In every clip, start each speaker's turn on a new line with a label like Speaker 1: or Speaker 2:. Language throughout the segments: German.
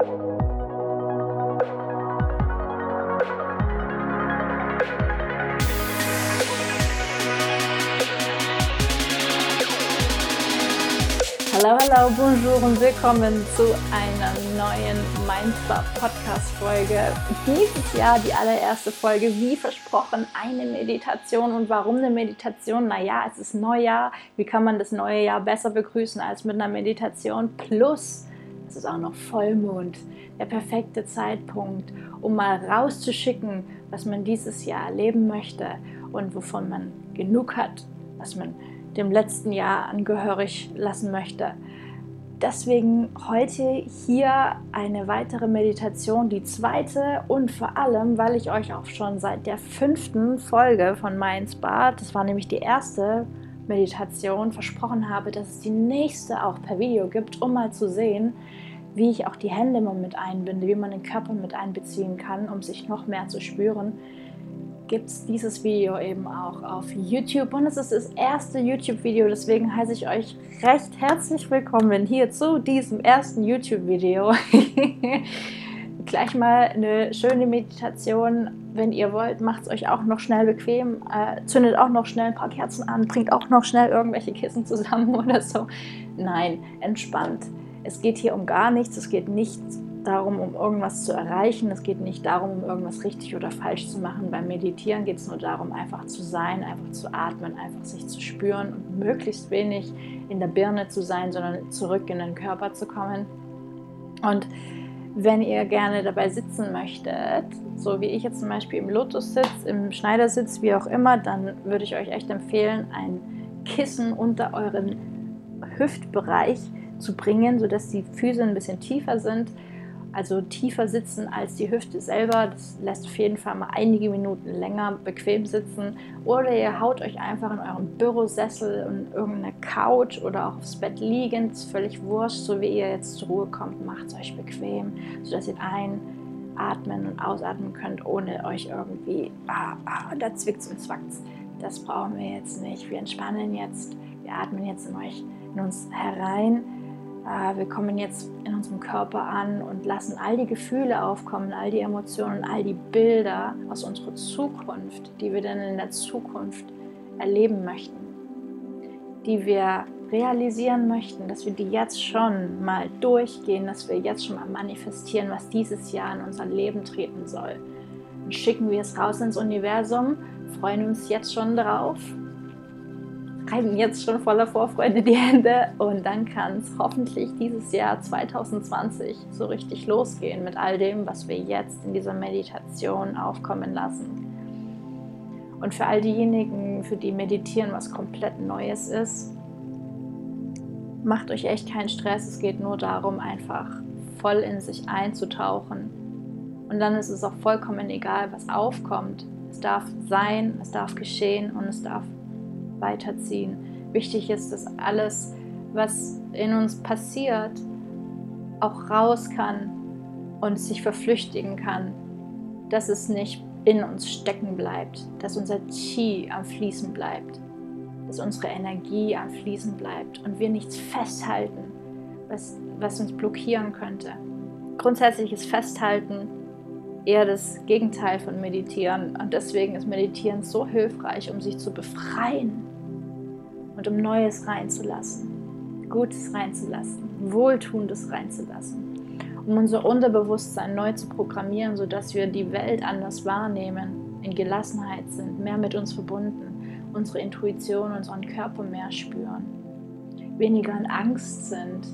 Speaker 1: Hallo, hallo, bonjour und willkommen zu einer neuen Mindspot Podcast Folge. Dieses Jahr die allererste Folge, wie versprochen, eine Meditation. Und warum eine Meditation? Naja, es ist Neujahr. Wie kann man das neue Jahr besser begrüßen als mit einer Meditation? Plus, es ist auch noch Vollmond. Der perfekte Zeitpunkt, um mal rauszuschicken, was man dieses Jahr erleben möchte und wovon man genug hat, was man dem letzten Jahr angehörig lassen möchte. Deswegen heute hier eine weitere Meditation, die zweite und vor allem, weil ich euch auch schon seit der fünften Folge von Minds Bad, das war nämlich die erste Meditation, versprochen habe, dass es die nächste auch per Video gibt, um mal zu sehen, wie ich auch die Hände immer mit einbinde, wie man den Körper mit einbeziehen kann, um sich noch mehr zu spüren. Gibt es dieses Video eben auch auf YouTube. Und es ist das erste YouTube-Video, deswegen heiße ich euch recht herzlich willkommen hier zu diesem ersten YouTube-Video. Gleich mal eine schöne Meditation, wenn ihr wollt, macht es euch auch noch schnell bequem, äh, zündet auch noch schnell ein paar Kerzen an, bringt auch noch schnell irgendwelche Kissen zusammen oder so. Nein, entspannt. Es geht hier um gar nichts, es geht nicht darum, um irgendwas zu erreichen. Es geht nicht darum, um irgendwas richtig oder falsch zu machen. Beim Meditieren geht es nur darum, einfach zu sein, einfach zu atmen, einfach sich zu spüren und möglichst wenig in der Birne zu sein, sondern zurück in den Körper zu kommen. Und wenn ihr gerne dabei sitzen möchtet, so wie ich jetzt zum Beispiel im Lotus-Sitz, im Schneidersitz, wie auch immer, dann würde ich euch echt empfehlen, ein Kissen unter euren Hüftbereich zu bringen, sodass die Füße ein bisschen tiefer sind also tiefer sitzen als die Hüfte selber. Das lässt auf jeden Fall mal einige Minuten länger bequem sitzen. Oder ihr haut euch einfach in eurem Bürosessel und irgendeine Couch oder auch aufs Bett liegend. Ist völlig wurscht, so wie ihr jetzt zur Ruhe kommt. Macht es euch bequem, sodass ihr einatmen und ausatmen könnt, ohne euch irgendwie, ah, ah, da zwickt und zwackt Das brauchen wir jetzt nicht. Wir entspannen jetzt. Wir atmen jetzt in euch, in uns herein wir kommen jetzt in unserem Körper an und lassen all die Gefühle aufkommen, all die Emotionen, all die Bilder aus unserer Zukunft, die wir dann in der Zukunft erleben möchten, die wir realisieren möchten, dass wir die jetzt schon mal durchgehen, dass wir jetzt schon mal manifestieren, was dieses Jahr in unser Leben treten soll. Dann schicken wir es raus ins Universum, freuen uns jetzt schon drauf reiben jetzt schon voller Vorfreude die Hände und dann kann es hoffentlich dieses Jahr 2020 so richtig losgehen mit all dem, was wir jetzt in dieser Meditation aufkommen lassen. Und für all diejenigen, für die Meditieren was komplett Neues ist, macht euch echt keinen Stress. Es geht nur darum, einfach voll in sich einzutauchen. Und dann ist es auch vollkommen egal, was aufkommt. Es darf sein, es darf geschehen und es darf weiterziehen. Wichtig ist, dass alles, was in uns passiert, auch raus kann und sich verflüchtigen kann. Dass es nicht in uns stecken bleibt, dass unser Qi am Fließen bleibt, dass unsere Energie am Fließen bleibt und wir nichts festhalten, was, was uns blockieren könnte. Grundsätzlich ist Festhalten eher das Gegenteil von Meditieren und deswegen ist Meditieren so hilfreich, um sich zu befreien und um Neues reinzulassen, Gutes reinzulassen, Wohltuendes reinzulassen, um unser Unterbewusstsein neu zu programmieren, sodass wir die Welt anders wahrnehmen, in Gelassenheit sind, mehr mit uns verbunden, unsere Intuition, unseren Körper mehr spüren, weniger in Angst sind,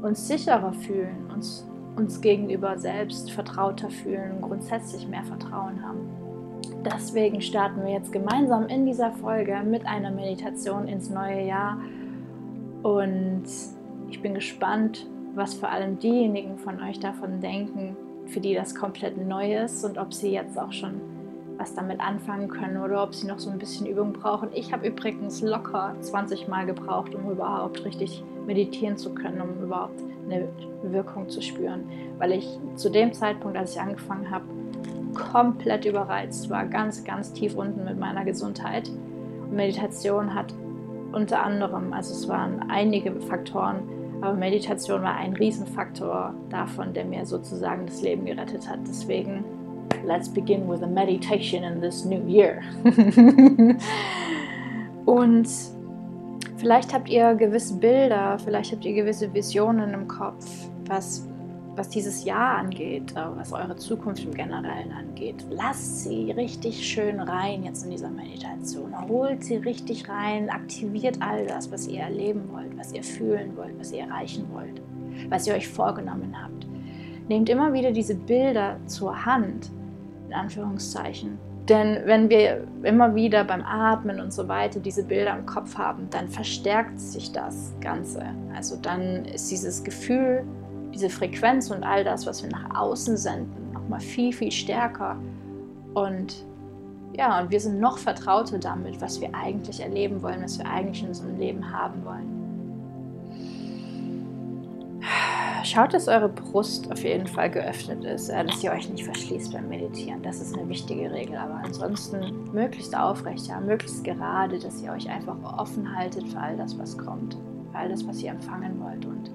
Speaker 1: uns sicherer fühlen, uns, uns gegenüber selbst vertrauter fühlen, grundsätzlich mehr Vertrauen haben. Deswegen starten wir jetzt gemeinsam in dieser Folge mit einer Meditation ins neue Jahr. Und ich bin gespannt, was vor allem diejenigen von euch davon denken, für die das komplett neu ist und ob sie jetzt auch schon was damit anfangen können oder ob sie noch so ein bisschen Übung brauchen. Ich habe übrigens locker 20 Mal gebraucht, um überhaupt richtig meditieren zu können, um überhaupt eine Wirkung zu spüren, weil ich zu dem Zeitpunkt, als ich angefangen habe, komplett überreizt war, ganz, ganz tief unten mit meiner Gesundheit. Und Meditation hat unter anderem, also es waren einige Faktoren, Aber Meditation war ein Riesenfaktor davon, der mir sozusagen das Leben gerettet hat. Deswegen, let's begin with a meditation in this new year. Und vielleicht habt ihr gewisse Bilder, vielleicht habt ihr gewisse Visionen im Kopf, was was dieses Jahr angeht, äh, was eure Zukunft im Generellen angeht, lasst sie richtig schön rein jetzt in dieser Meditation. Holt sie richtig rein, aktiviert all das, was ihr erleben wollt, was ihr fühlen wollt, was ihr erreichen wollt, was ihr euch vorgenommen habt. Nehmt immer wieder diese Bilder zur Hand, in Anführungszeichen. Denn wenn wir immer wieder beim Atmen und so weiter diese Bilder im Kopf haben, dann verstärkt sich das Ganze. Also dann ist dieses Gefühl diese Frequenz und all das, was wir nach außen senden, nochmal viel, viel stärker. Und ja, und wir sind noch vertrauter damit, was wir eigentlich erleben wollen, was wir eigentlich in unserem Leben haben wollen. Schaut, dass eure Brust auf jeden Fall geöffnet ist, dass ihr euch nicht verschließt beim Meditieren. Das ist eine wichtige Regel. Aber ansonsten möglichst aufrecht, ja, möglichst gerade, dass ihr euch einfach offen haltet für all das, was kommt, für all das, was ihr empfangen wollt. Und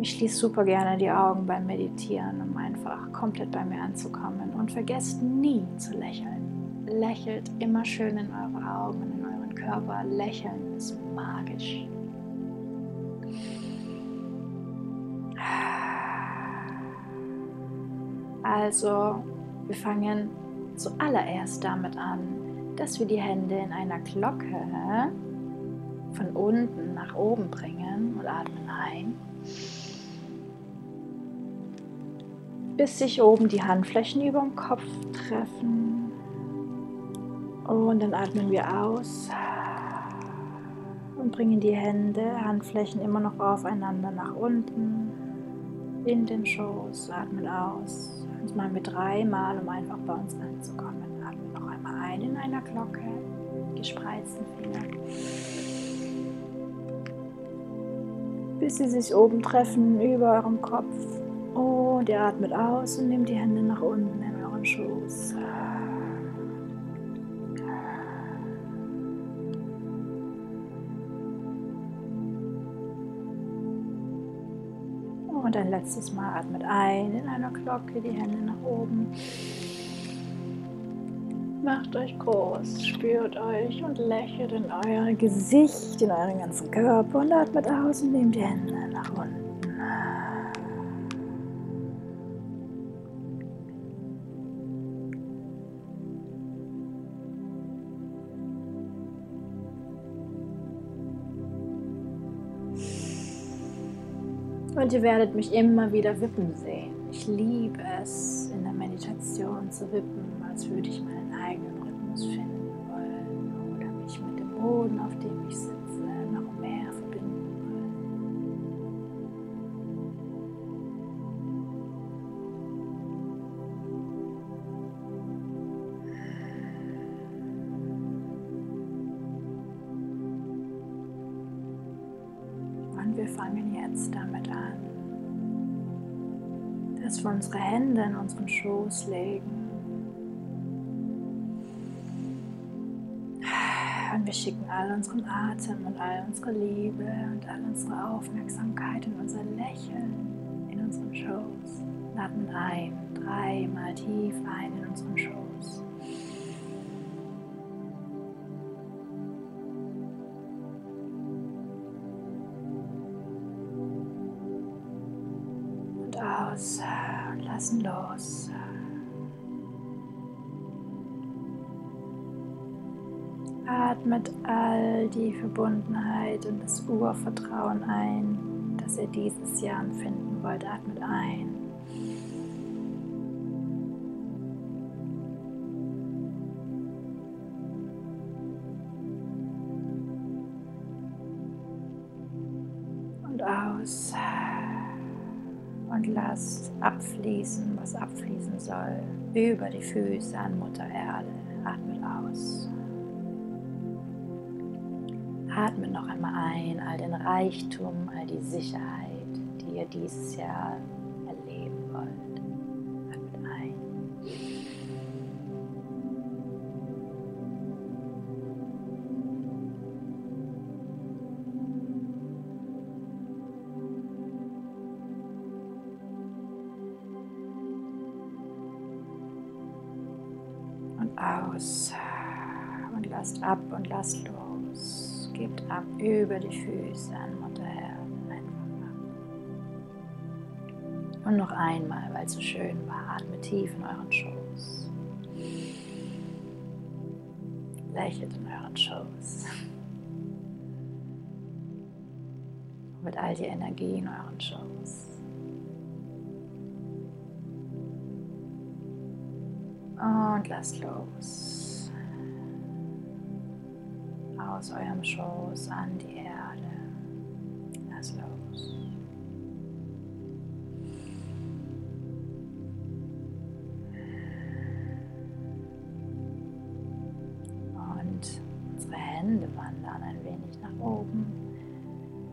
Speaker 1: ich schließe super gerne die Augen beim Meditieren, um einfach komplett bei mir anzukommen. Und vergesst nie zu lächeln. Lächelt immer schön in eure Augen, in euren Körper. Lächeln ist magisch. Also, wir fangen zuallererst damit an, dass wir die Hände in einer Glocke von unten nach oben bringen und atmen ein. Bis sich oben die Handflächen über dem Kopf treffen. Und dann atmen wir aus und bringen die Hände, Handflächen immer noch aufeinander nach unten in den Schoß. Atmen aus. Das machen wir dreimal, um einfach bei uns anzukommen. Atmen noch einmal ein in einer Glocke, gespreizten Finger. Bis sie sich oben treffen über eurem Kopf und ihr atmet aus und nehmt die Hände nach unten in euren Schoß. Und ein letztes Mal atmet ein in einer Glocke, die Hände nach oben. Macht euch groß, spürt euch und lächelt in euer Gesicht, in euren ganzen Körper und atmet aus und nehmt die Hände nach unten. Und ihr werdet mich immer wieder wippen sehen. Ich liebe es, in der Meditation zu wippen, als würde ich meinen eigenen Rhythmus finden wollen oder mich mit dem Boden, auf dem in unseren Schoß legen. Und wir schicken all unseren Atem und all unsere Liebe und all unsere Aufmerksamkeit und unser Lächeln in unseren Schoß. atmen ein, dreimal tief ein in unseren Schoß. Die Verbundenheit und das Urvertrauen ein, das ihr dieses Jahr empfinden wollt. Atmet ein. Und aus und lasst abfließen, was abfließen soll, über die Füße an Mutter Erde. Atmet aus. Atme noch einmal ein, all den Reichtum, all die Sicherheit, die ihr dieses Jahr erleben wollt. Atmet ein. und aus und lasst ab und lasst los. Ab über die Füße an Mutter Erde. Einfach ab. Und noch einmal, weil es so schön war, atmet tief in euren Schoß. Lächelt in euren Schoß. Mit all die Energie in euren Schoß. Und lasst los. Aus eurem Schoß an die Erde. Lasst los. Und unsere Hände wandern ein wenig nach oben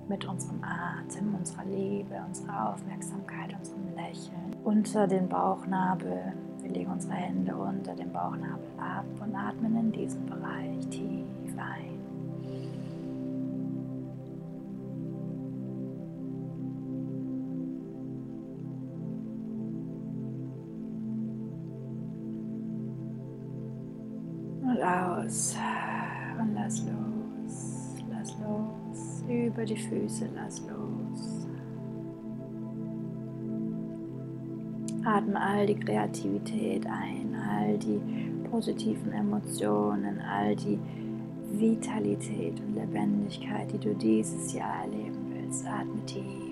Speaker 1: mit unserem Atem, unserer Liebe, unserer Aufmerksamkeit, unserem Lächeln unter den Bauchnabel wir legen unsere Hände unter dem Bauchnabel ab und atmen in diesem Bereich tief ein. Und aus. Und lass los. Lass los. Über die Füße lass los. Atme all die Kreativität ein, all die positiven Emotionen, all die Vitalität und Lebendigkeit, die du dieses Jahr erleben willst. Atme tief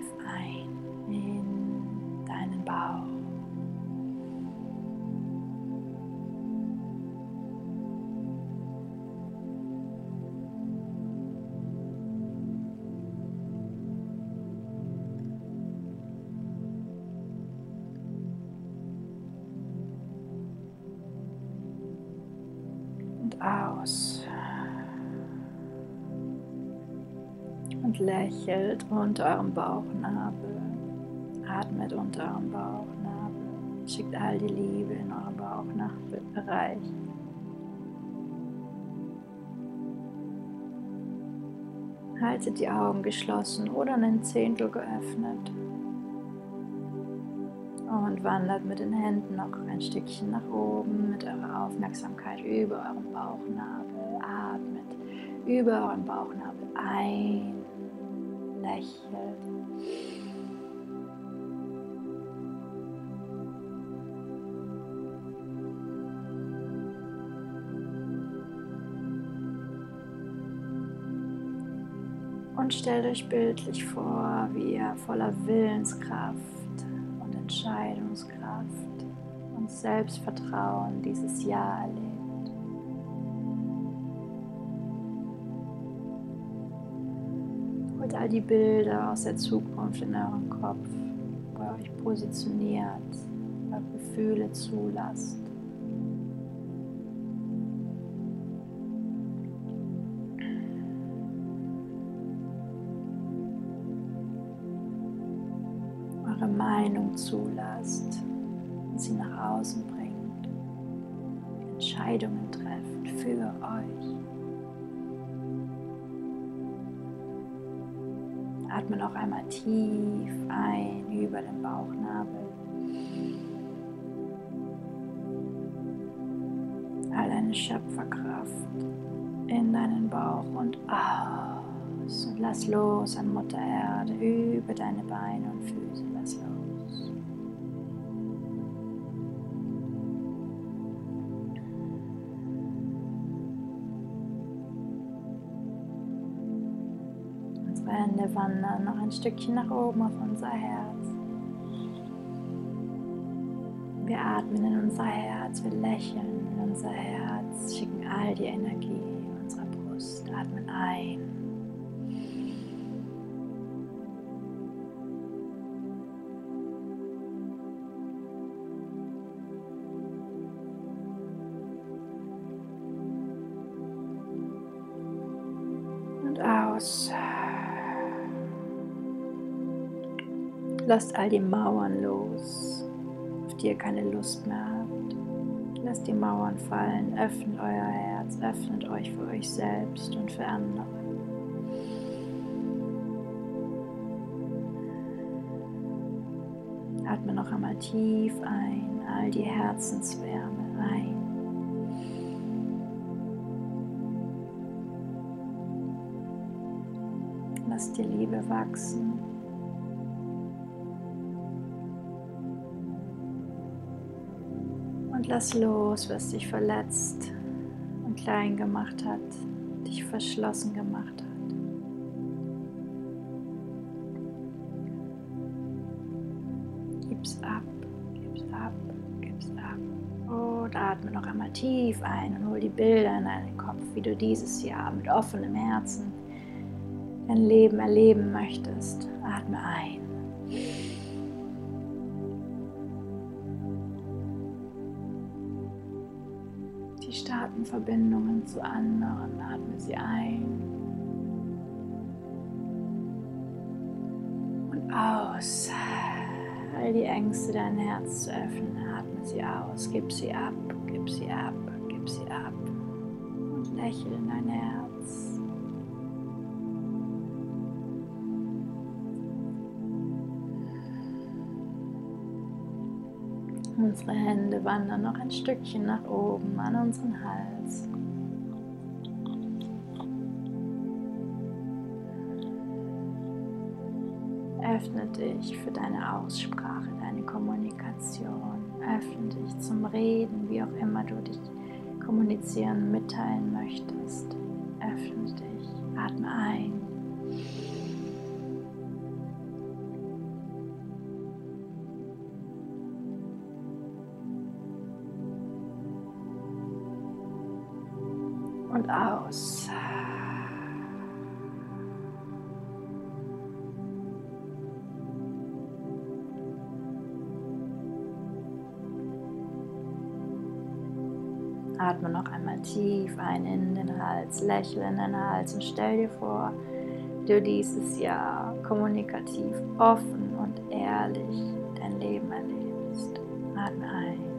Speaker 1: Und lächelt unter eurem Bauchnabel. Atmet unter eurem Bauchnabel. Schickt all die Liebe in euren Bauchnabelbereich. Haltet die Augen geschlossen oder einen Zehntel geöffnet und wandert mit den Händen noch ein Stückchen nach oben mit eurer Aufmerksamkeit über euren Bauchnabel. Atmet über euren Bauchnabel ein, lächelt. Und stellt euch bildlich vor, wie ihr voller Willenskraft Entscheidungskraft und Selbstvertrauen dieses Jahr erlebt. Holt all die Bilder aus der Zukunft in euren Kopf, wo ihr euch positioniert, eure Gefühle zulasst. Meinung zulasst und sie nach außen bringt, Entscheidungen trefft für euch. Atme noch einmal tief ein über den Bauchnabel. All deine Schöpferkraft in deinen Bauch und aus. Und lass los an Mutter Erde über deine Beine und Füße. Lass los. Ein Stückchen nach oben auf unser Herz. Wir atmen in unser Herz, wir lächeln in unser Herz, schicken all die Energie in unserer Brust, atmen ein. lasst all die Mauern los, auf die ihr keine Lust mehr habt. Lasst die Mauern fallen, öffnet euer Herz, öffnet euch für euch selbst und für andere. Atme noch einmal tief ein, all die Herzenswärme ein. Lasst die Liebe wachsen. Und lass los, was dich verletzt und klein gemacht hat, dich verschlossen gemacht hat. Gib's ab, gib's ab, gib's ab. Und atme noch einmal tief ein und hol die Bilder in deinen Kopf, wie du dieses Jahr mit offenem Herzen dein Leben erleben möchtest. Atme ein. Verbindungen zu anderen, atme sie ein. Und aus. All die Ängste, dein Herz zu öffnen, atme sie aus. Gib sie ab, gib sie ab, gib sie ab. Und lächle in dein Herz. Unsere Hände wandern noch ein Stückchen nach oben an unseren Hals. Öffne dich für deine Aussprache, deine Kommunikation. Öffne dich zum Reden, wie auch immer du dich kommunizieren, mitteilen möchtest. Öffne dich, atme ein. Und aus. Atme noch einmal tief ein in den Hals, lächle in den Hals und stell dir vor, du dieses Jahr kommunikativ, offen und ehrlich dein Leben erlebst. Atme ein.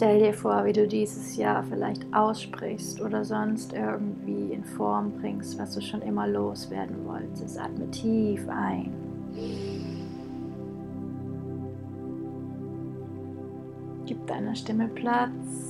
Speaker 1: Stell dir vor, wie du dieses Jahr vielleicht aussprichst oder sonst irgendwie in Form bringst, was du schon immer loswerden wolltest. Atme tief ein. Gib deiner Stimme Platz.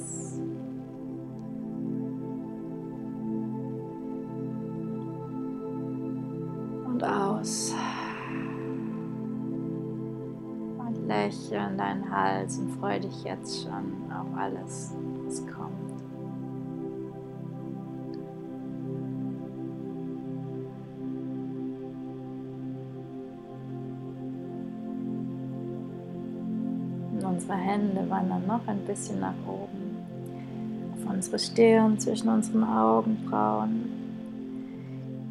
Speaker 1: Und lächle in deinen Hals und freue dich jetzt schon auf alles, was kommt. Unsere Hände wandern noch ein bisschen nach oben, auf unsere Stirn, zwischen unseren Augenbrauen.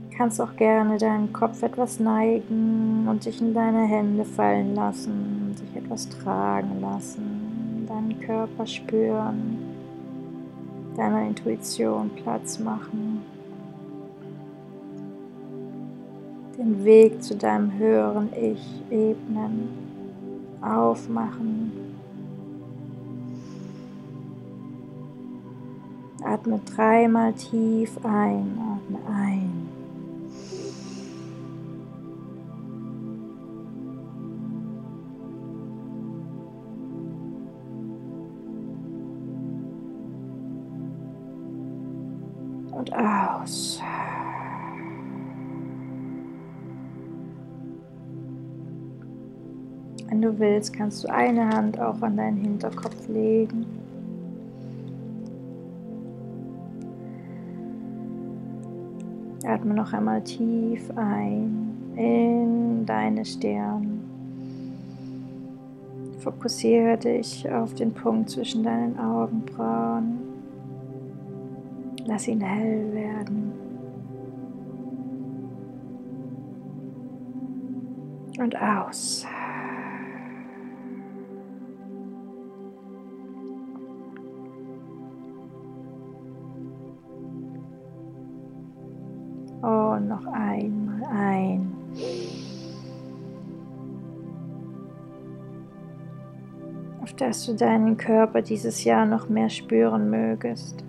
Speaker 1: Du kannst auch gerne deinen Kopf etwas neigen und dich in deine Hände fallen lassen, sich etwas tragen lassen, deinen Körper spüren, deiner Intuition Platz machen. Den Weg zu deinem höheren Ich ebnen, aufmachen. Atme dreimal tief ein, atme ein. Aus. Wenn du willst, kannst du eine Hand auch an deinen Hinterkopf legen. Atme noch einmal tief ein in deine Stirn. Fokussiere dich auf den Punkt zwischen deinen Augenbrauen. Lass ihn hell werden. Und aus. Und noch einmal ein. auf dass du deinen Körper dieses Jahr noch mehr spüren mögest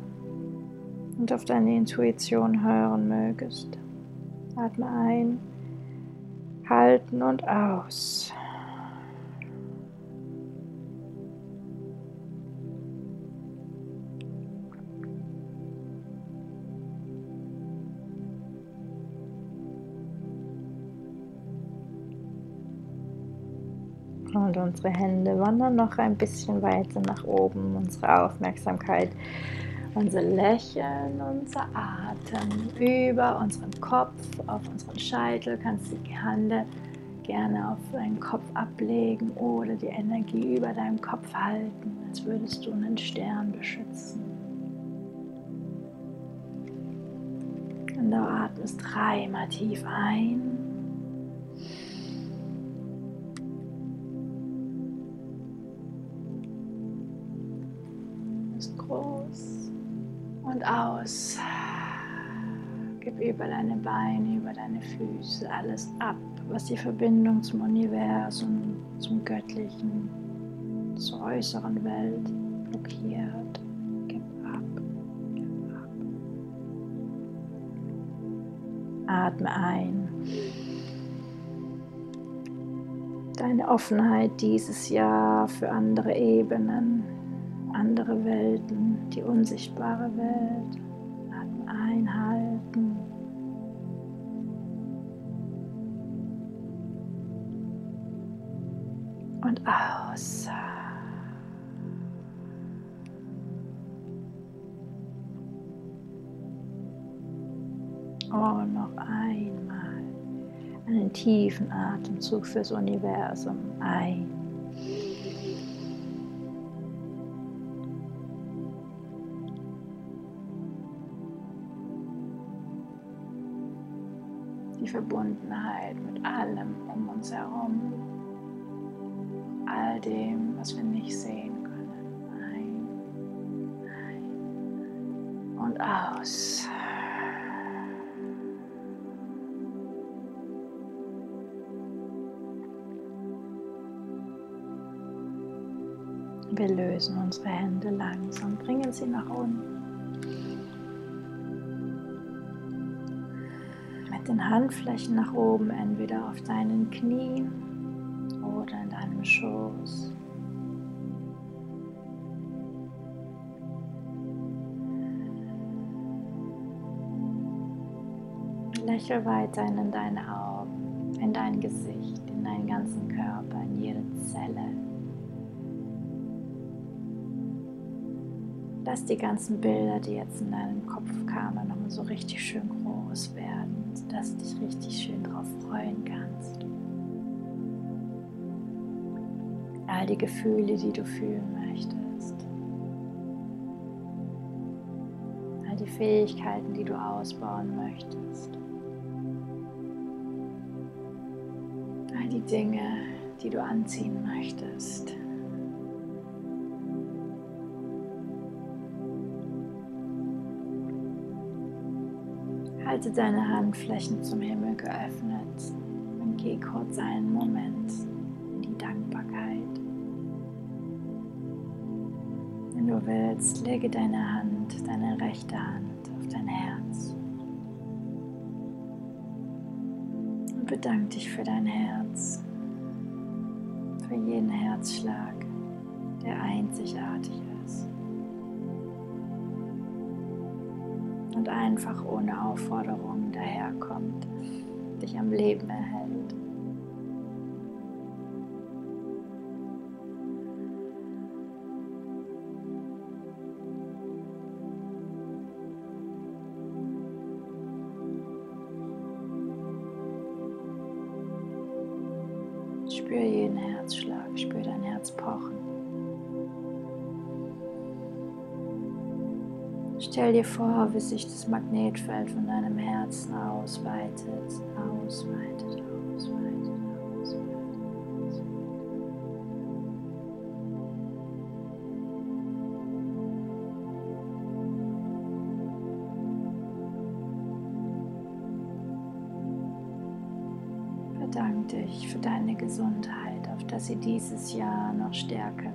Speaker 1: und auf deine Intuition hören mögest. Atme ein, halten und aus. Und unsere Hände wandern noch ein bisschen weiter nach oben. Unsere Aufmerksamkeit, unser Lächeln, unser Atem über unseren Kopf, auf unseren Scheitel. Kannst du die Hände gerne auf deinen Kopf ablegen oder die Energie über deinem Kopf halten, als würdest du einen Stern beschützen. Und du atmest dreimal tief ein. Aus. Gib über deine Beine, über deine Füße alles ab, was die Verbindung zum Universum, zum Göttlichen, zur äußeren Welt blockiert. Gib ab, gib ab. Atme ein. Deine Offenheit dieses Jahr für andere Ebenen, andere Welten, die unsichtbare Welt. Einen tiefen Atemzug fürs Universum ein. Verbundenheit mit allem um uns herum, all dem, was wir nicht sehen können. Ein, ein und aus. Wir lösen unsere Hände langsam, bringen sie nach unten. den Handflächen nach oben, entweder auf deinen Knien oder in deinem Schoß. Lächel weiterhin in deine Augen, in dein Gesicht, in deinen ganzen Körper, in jede Zelle. Lass die ganzen Bilder, die jetzt in deinem Kopf kamen, nochmal so richtig schön groß werden dass du dich richtig schön darauf freuen kannst. All die Gefühle, die du fühlen möchtest. All die Fähigkeiten, die du ausbauen möchtest. All die Dinge, die du anziehen möchtest. Halte deine Handflächen zum Himmel geöffnet und geh kurz einen Moment in die Dankbarkeit. Wenn du willst, lege deine Hand, deine rechte Hand auf dein Herz und bedanke dich für dein Herz, für jeden Herzschlag, der einzigartig ist. Einfach ohne Aufforderung daherkommt, dich am Leben erhält. Stell dir vor, wie sich das Magnetfeld von deinem Herzen ausweitet, ausweitet, ausweitet, ausweitet. bedanke dich für deine Gesundheit, auf dass sie dieses Jahr noch stärker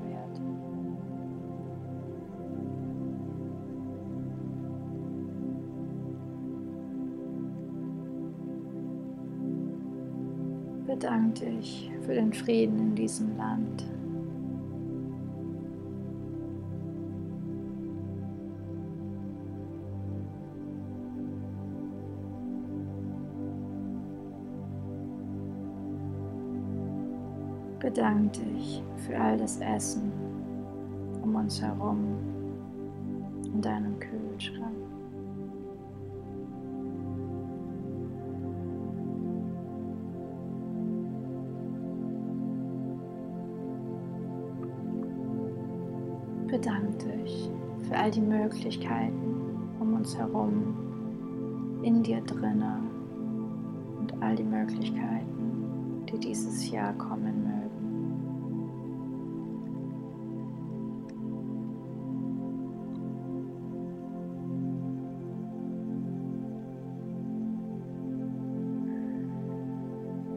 Speaker 1: Bedanke dich für den Frieden in diesem Land. Bedanke dich für all das Essen um uns herum in deinem Kühlschrank. Bedanke dich für all die Möglichkeiten um uns herum, in dir drinne und all die Möglichkeiten, die dieses Jahr kommen mögen.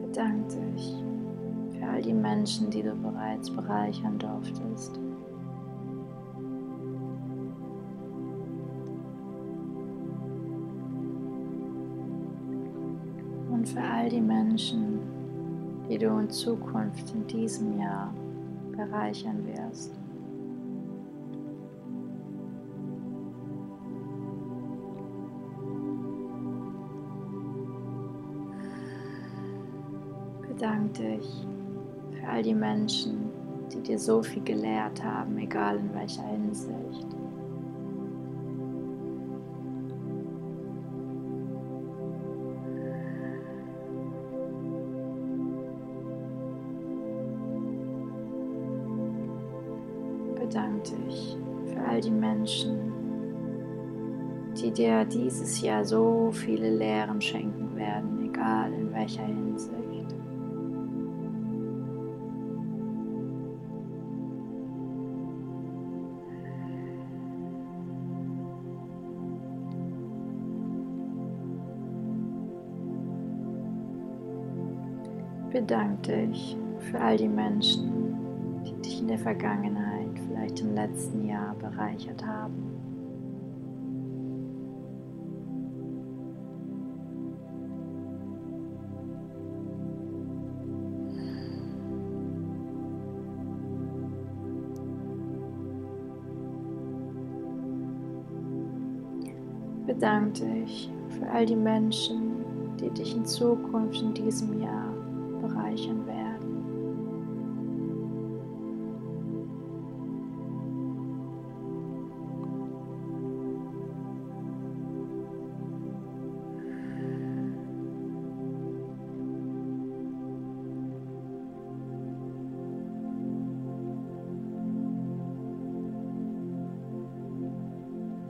Speaker 1: Bedanke dich für all die Menschen, die du bereits bereichern durftest. Menschen, die du in Zukunft in diesem Jahr bereichern wirst. bedanke dich für all die Menschen, die dir so viel gelehrt haben, egal in welcher Hinsicht. Bedanke dich für all die Menschen, die dir dieses Jahr so viele Lehren schenken werden, egal in welcher Hinsicht. bedanke dich für all die Menschen, die dich in der Vergangenheit, vielleicht im letzten Jahr bereichert haben. Bedanke dich für all die Menschen, die dich in Zukunft in diesem Jahr bereichern werden.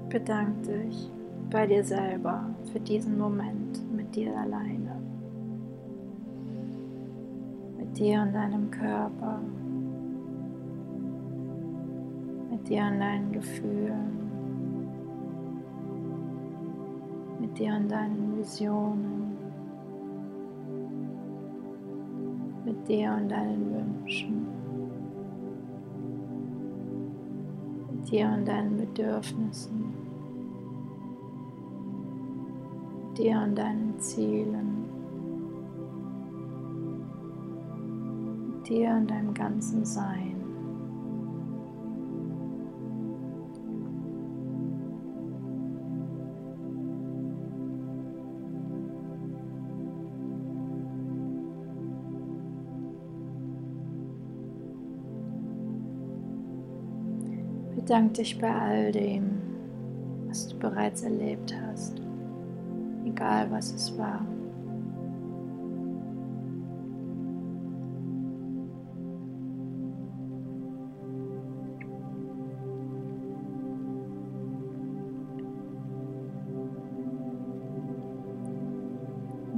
Speaker 1: Bedank dich bei dir selber für diesen Moment mit dir alleine. Dir und deinem Körper, mit dir und deinen Gefühlen, mit dir und deinen Visionen, mit dir und deinen Wünschen, mit dir und deinen Bedürfnissen, dir und deinen Zielen. dir und deinem ganzen Sein. Bedank dich bei all dem, was du bereits erlebt hast, egal was es war.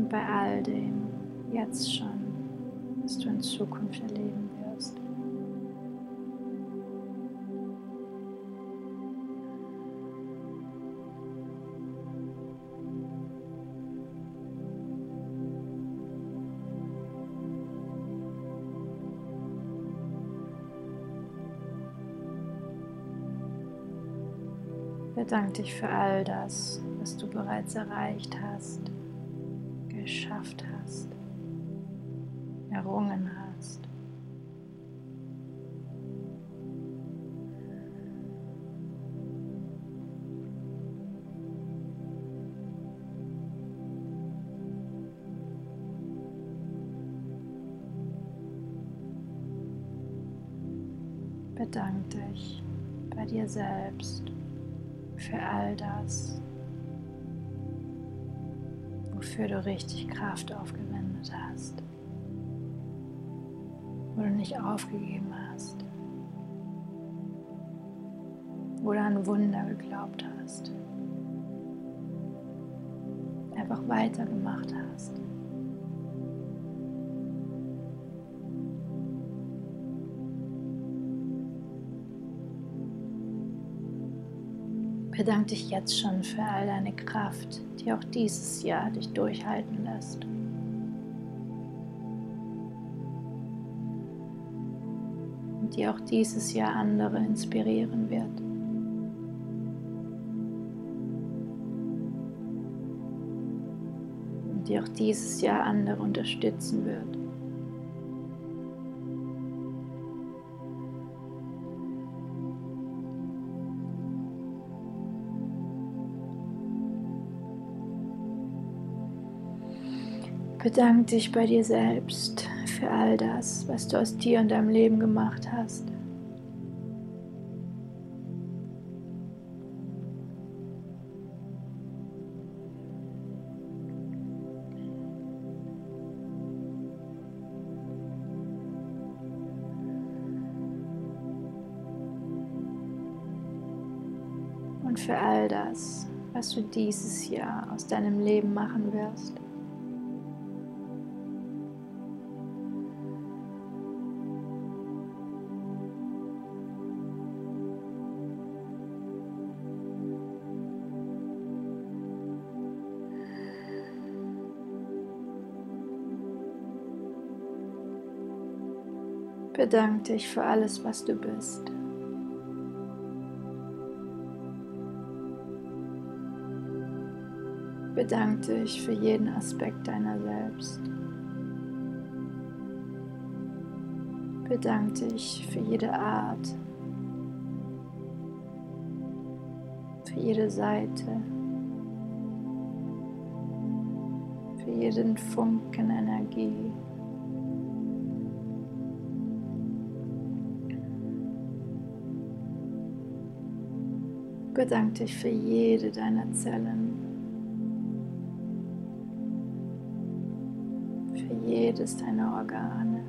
Speaker 1: bei all dem jetzt schon, was du in Zukunft erleben wirst. Bedanke dich für all das, was du bereits erreicht hast, geschafft hast, errungen hast. Wofür du richtig Kraft aufgewendet hast, wo du nicht aufgegeben hast, wo du an Wunder geglaubt hast, einfach weitergemacht hast. Bedank dich jetzt schon für all deine Kraft, die auch dieses Jahr dich durchhalten lässt. Und die auch dieses Jahr andere inspirieren wird. Und die auch dieses Jahr andere unterstützen wird. Bedank dich bei dir selbst für all das, was du aus dir und deinem Leben gemacht hast. Und für all das, was du dieses Jahr aus deinem Leben machen wirst. Bedank dich für alles, was du bist. Bedank dich für jeden Aspekt deiner selbst. Bedank dich für jede Art, für jede Seite, für jeden Funken Energie. Bedank dich für jede deiner Zellen, für jedes deiner Organe,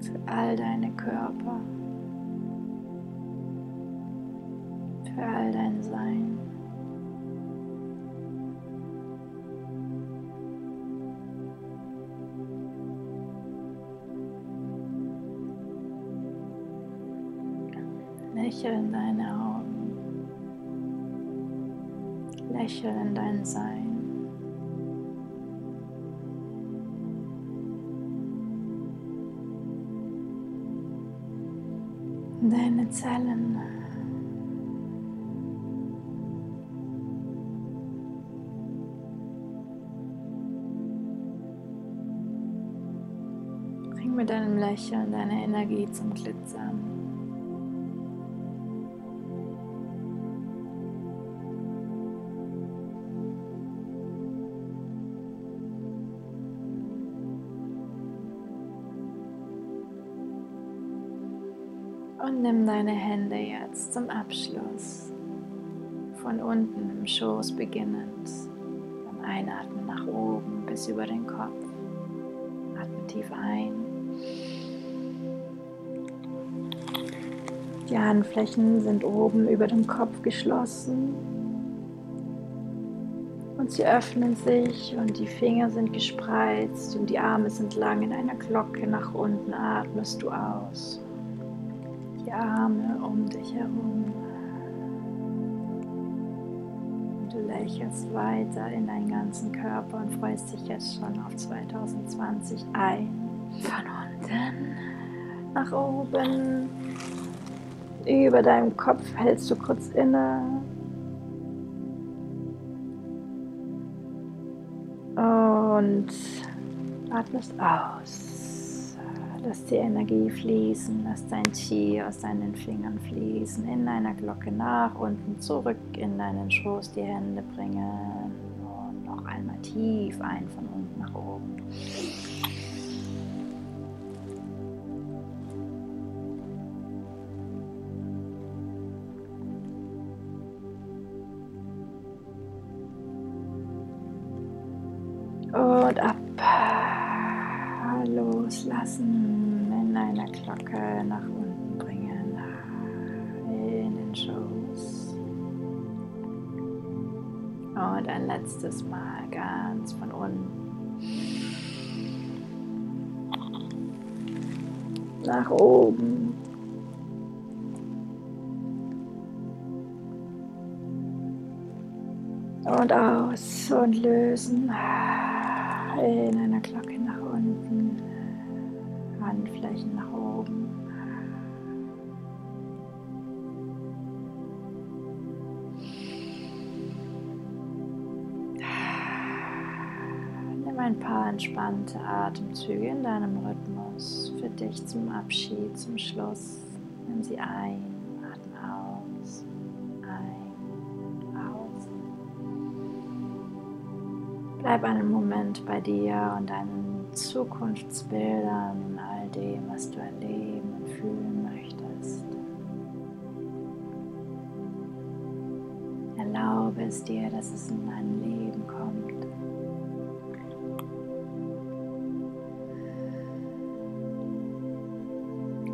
Speaker 1: für all deine Körper, für all dein Sein. Lächel in deine Augen. Lächel in dein Sein. Deine Zellen. Bring mit deinem Lächeln deine Energie zum Glitzern. Nimm deine Hände jetzt zum Abschluss. Von unten im Schoß beginnend. Beim Einatmen nach oben bis über den Kopf. Atme tief ein. Die Handflächen sind oben über dem Kopf geschlossen. Und sie öffnen sich und die Finger sind gespreizt und die Arme sind lang in einer Glocke nach unten. Atmest du aus die Arme um dich herum. Und du lächelst weiter in deinen ganzen Körper und freust dich jetzt schon auf 2020 ein. Von unten nach oben. Über deinem Kopf hältst du kurz inne. Und atmest aus. Lass die Energie fließen, lass dein Qi aus deinen Fingern fließen, in deiner Glocke nach unten zurück in deinen Schoß die Hände bringen und noch einmal tief ein von unten nach oben. Und ab. Loslassen Glocke nach unten bringen. In den Schoß. Und ein letztes Mal ganz von unten. Nach oben. Und aus und lösen in Handflächen nach oben. Nimm ein paar entspannte Atemzüge in deinem Rhythmus für dich zum Abschied, zum Schluss. Nimm sie ein. Bleib einen Moment bei dir und deinen Zukunftsbildern dem, was du erleben und fühlen möchtest. Erlaube es dir, dass es in dein Leben kommt.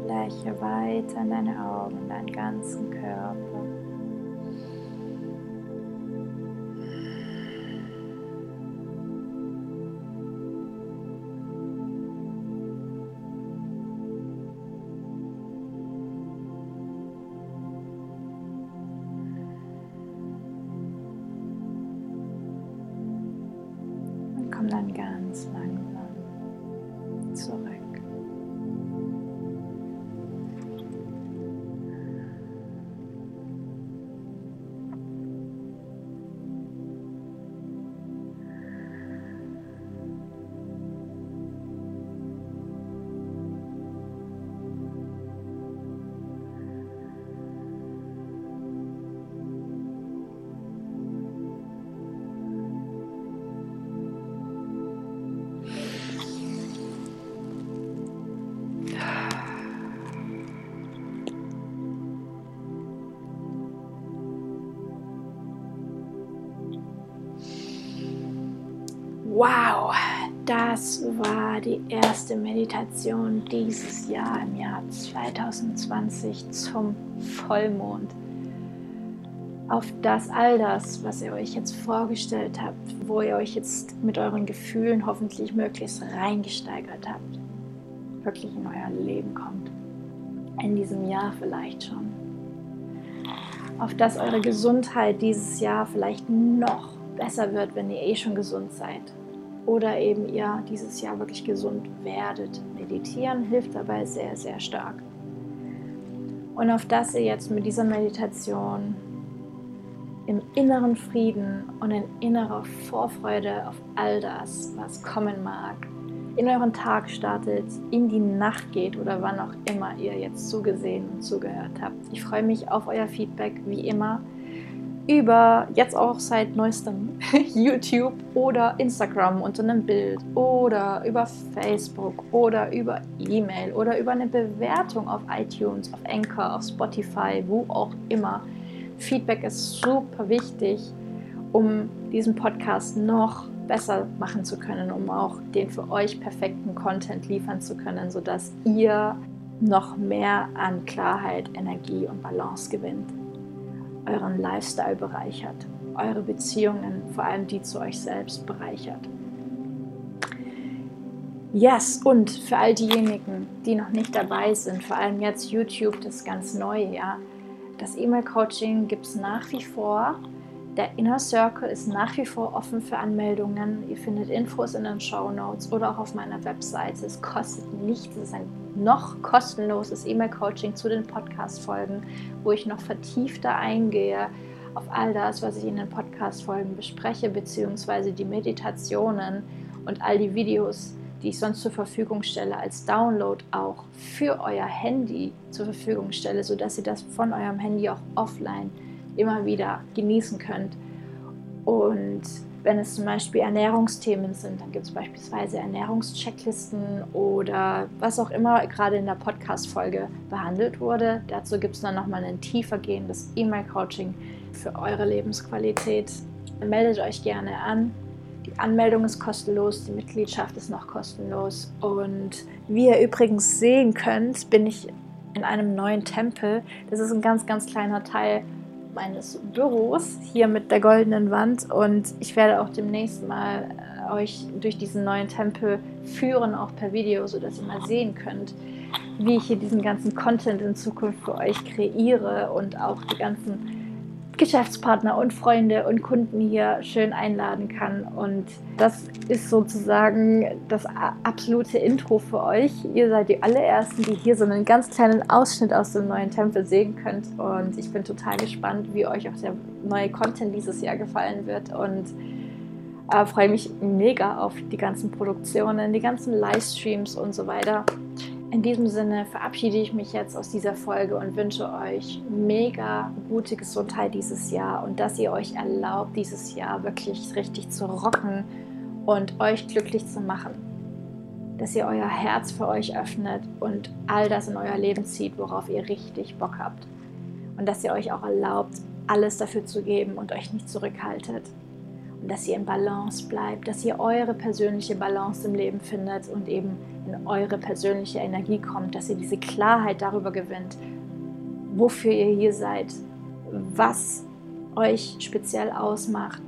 Speaker 1: Lächle weiter in deine Augen, in deinen ganzen Körper. Das war die erste Meditation dieses Jahr im Jahr 2020 zum Vollmond. Auf das all das, was ihr euch jetzt vorgestellt habt, wo ihr euch jetzt mit euren Gefühlen hoffentlich möglichst reingesteigert habt, wirklich in euer Leben kommt. In diesem Jahr vielleicht schon. Auf dass eure Gesundheit dieses Jahr vielleicht noch besser wird, wenn ihr eh schon gesund seid oder eben ihr dieses Jahr wirklich gesund werdet. Meditieren hilft dabei sehr, sehr stark. Und auf dass ihr jetzt mit dieser Meditation im inneren Frieden und in innerer Vorfreude auf all das, was kommen mag, in euren Tag startet, in die Nacht geht oder wann auch immer ihr jetzt zugesehen und zugehört habt. Ich freue mich auf euer Feedback, wie immer über jetzt auch seit neuestem YouTube oder Instagram unter einem Bild oder über Facebook oder über E-Mail oder über eine Bewertung auf iTunes, auf Anchor, auf Spotify, wo auch immer. Feedback ist super wichtig, um diesen Podcast noch besser machen zu können, um auch den für euch perfekten Content liefern zu können, sodass ihr noch mehr an Klarheit, Energie und Balance gewinnt euren Lifestyle bereichert, eure Beziehungen, vor allem die zu euch selbst bereichert. Yes, und für all diejenigen, die noch nicht dabei sind, vor allem jetzt YouTube, das ist ganz neu, ja. Das E-Mail-Coaching gibt es nach wie vor. Der Inner Circle ist nach wie vor offen für Anmeldungen. Ihr findet Infos in den Show Notes oder auch auf meiner Webseite. Es kostet nichts. Es ist ein noch kostenloses E-Mail-Coaching zu den Podcast-Folgen, wo ich noch vertiefter eingehe auf all das, was ich in den Podcast-Folgen bespreche, beziehungsweise die Meditationen und all die Videos, die ich sonst zur Verfügung stelle, als Download auch für euer Handy zur Verfügung stelle, sodass ihr das von eurem Handy auch offline immer wieder genießen könnt. Und wenn es zum Beispiel Ernährungsthemen sind, dann gibt es beispielsweise Ernährungschecklisten oder was auch immer gerade in der Podcast-Folge behandelt wurde. Dazu gibt es dann nochmal ein tiefer gehendes E-Mail-Coaching für eure Lebensqualität. Meldet euch gerne an. Die Anmeldung ist kostenlos, die Mitgliedschaft ist noch kostenlos. Und wie ihr übrigens sehen könnt, bin ich in einem neuen Tempel. Das ist ein ganz, ganz kleiner Teil meines Büros hier mit der goldenen Wand und ich werde auch demnächst mal äh, euch durch diesen neuen Tempel führen, auch per Video, sodass ihr mal sehen könnt, wie ich hier diesen ganzen Content in Zukunft für euch kreiere und auch die ganzen Geschäftspartner und Freunde und Kunden hier schön einladen kann. Und das ist sozusagen das absolute Intro für euch. Ihr seid die allerersten, die hier so einen ganz kleinen Ausschnitt aus dem neuen Tempel sehen könnt. Und ich bin total gespannt, wie euch auch der neue Content dieses Jahr gefallen wird. Und äh, freue mich mega auf die ganzen Produktionen, die ganzen Livestreams und so weiter. In diesem Sinne verabschiede ich mich jetzt aus dieser Folge und wünsche euch mega gute Gesundheit dieses Jahr und dass ihr euch erlaubt, dieses Jahr wirklich richtig zu rocken und euch glücklich zu machen. Dass ihr euer Herz für euch öffnet und all das in euer Leben zieht, worauf ihr richtig Bock habt. Und dass ihr euch auch erlaubt, alles dafür zu geben und euch nicht zurückhaltet. Und dass ihr in Balance bleibt, dass ihr eure persönliche Balance im Leben findet und eben in eure persönliche Energie kommt, dass ihr diese Klarheit darüber gewinnt, wofür ihr hier seid, was euch speziell ausmacht,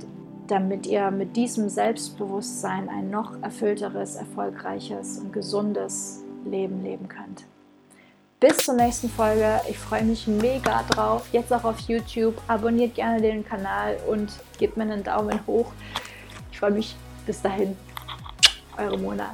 Speaker 1: damit ihr mit diesem Selbstbewusstsein ein noch erfüllteres, erfolgreiches und gesundes Leben leben könnt. Bis zur nächsten Folge. Ich freue mich mega drauf. Jetzt auch auf YouTube. Abonniert gerne den Kanal und gebt mir einen Daumen hoch. Ich freue mich. Bis dahin. Eure Mona.